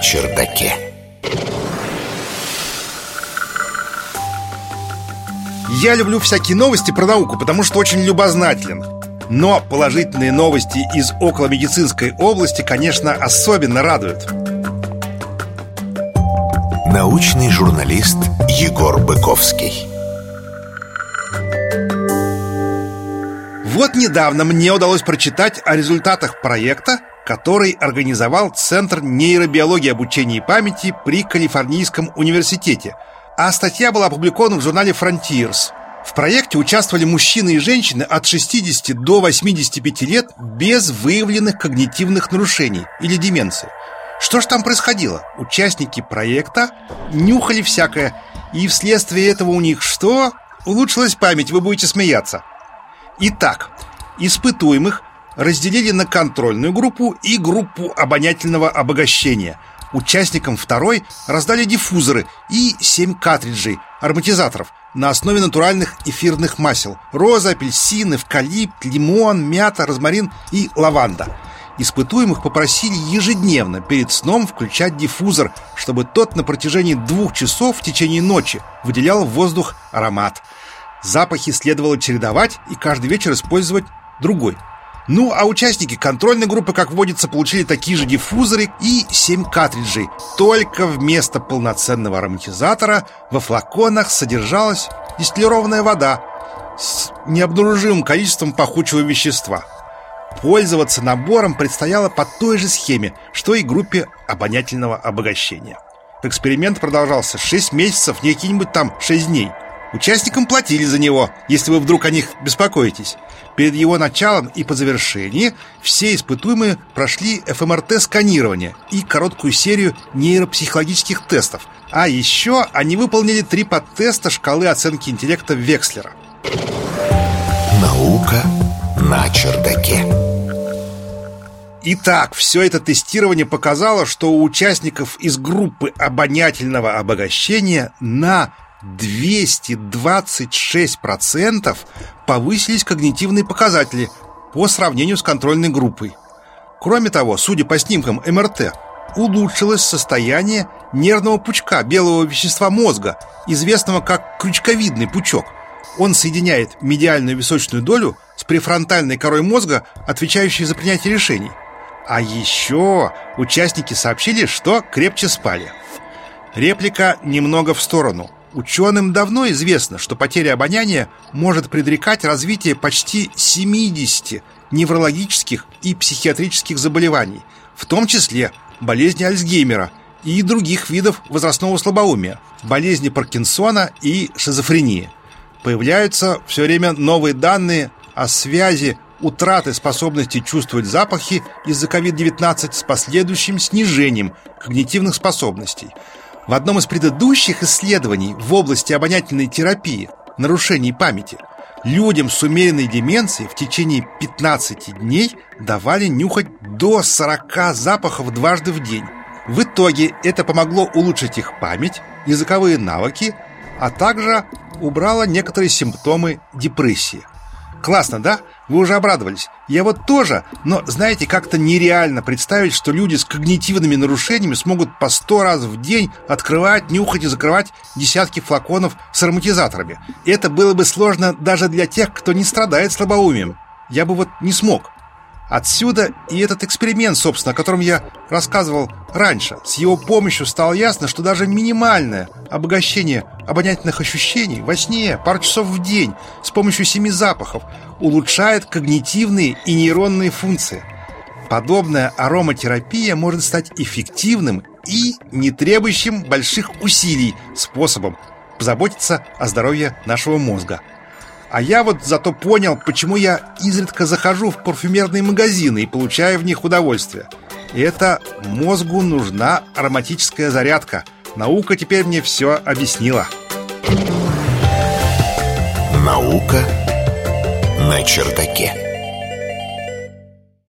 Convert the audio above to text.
чердаке. Я люблю всякие новости про науку, потому что очень любознателен. Но положительные новости из околомедицинской области, конечно, особенно радуют. Научный журналист Егор Быковский. Вот недавно мне удалось прочитать о результатах проекта, который организовал Центр нейробиологии обучения и памяти при Калифорнийском университете. А статья была опубликована в журнале Frontiers. В проекте участвовали мужчины и женщины от 60 до 85 лет без выявленных когнитивных нарушений или деменции. Что же там происходило? Участники проекта нюхали всякое, и вследствие этого у них что? Улучшилась память, вы будете смеяться. Итак, испытуемых разделили на контрольную группу и группу обонятельного обогащения. Участникам второй раздали диффузоры и 7 картриджей, ароматизаторов на основе натуральных эфирных масел роза, апельсин, эвкалипт, лимон, мята, розмарин и лаванда. Испытуемых попросили ежедневно перед сном включать диффузор, чтобы тот на протяжении двух часов в течение ночи выделял в воздух аромат – Запахи следовало чередовать и каждый вечер использовать другой. Ну, а участники контрольной группы, как водится, получили такие же диффузоры и 7 картриджей. Только вместо полноценного ароматизатора во флаконах содержалась дистиллированная вода с необнаружимым количеством пахучего вещества. Пользоваться набором предстояло по той же схеме, что и группе обонятельного обогащения. Эксперимент продолжался 6 месяцев, не какие-нибудь там 6 дней – Участникам платили за него, если вы вдруг о них беспокоитесь. Перед его началом и по завершении все испытуемые прошли ФМРТ-сканирование и короткую серию нейропсихологических тестов. А еще они выполнили три подтеста шкалы оценки интеллекта Векслера. Наука на чердаке. Итак, все это тестирование показало, что у участников из группы обонятельного обогащения на 226% повысились когнитивные показатели по сравнению с контрольной группой. Кроме того, судя по снимкам МРТ, улучшилось состояние нервного пучка белого вещества мозга, известного как крючковидный пучок. Он соединяет медиальную височную долю с префронтальной корой мозга, отвечающей за принятие решений. А еще участники сообщили, что крепче спали. Реплика немного в сторону – Ученым давно известно, что потеря обоняния может предрекать развитие почти 70 неврологических и психиатрических заболеваний, в том числе болезни Альцгеймера и других видов возрастного слабоумия, болезни Паркинсона и шизофрении. Появляются все время новые данные о связи утраты способности чувствовать запахи из-за COVID-19 с последующим снижением когнитивных способностей – в одном из предыдущих исследований в области обонятельной терапии нарушений памяти людям с умеренной деменцией в течение 15 дней давали нюхать до 40 запахов дважды в день. В итоге это помогло улучшить их память, языковые навыки, а также убрало некоторые симптомы депрессии. Классно, да? Вы уже обрадовались. Я вот тоже, но, знаете, как-то нереально представить, что люди с когнитивными нарушениями смогут по сто раз в день открывать, нюхать и закрывать десятки флаконов с ароматизаторами. Это было бы сложно даже для тех, кто не страдает слабоумием. Я бы вот не смог. Отсюда и этот эксперимент, собственно, о котором я рассказывал раньше. С его помощью стало ясно, что даже минимальное обогащение обонятельных ощущений во сне пару часов в день с помощью семи запахов улучшает когнитивные и нейронные функции. Подобная ароматерапия может стать эффективным и не требующим больших усилий способом позаботиться о здоровье нашего мозга. А я вот зато понял, почему я изредка захожу в парфюмерные магазины и получаю в них удовольствие. Это мозгу нужна ароматическая зарядка. Наука теперь мне все объяснила. Наука на чердаке.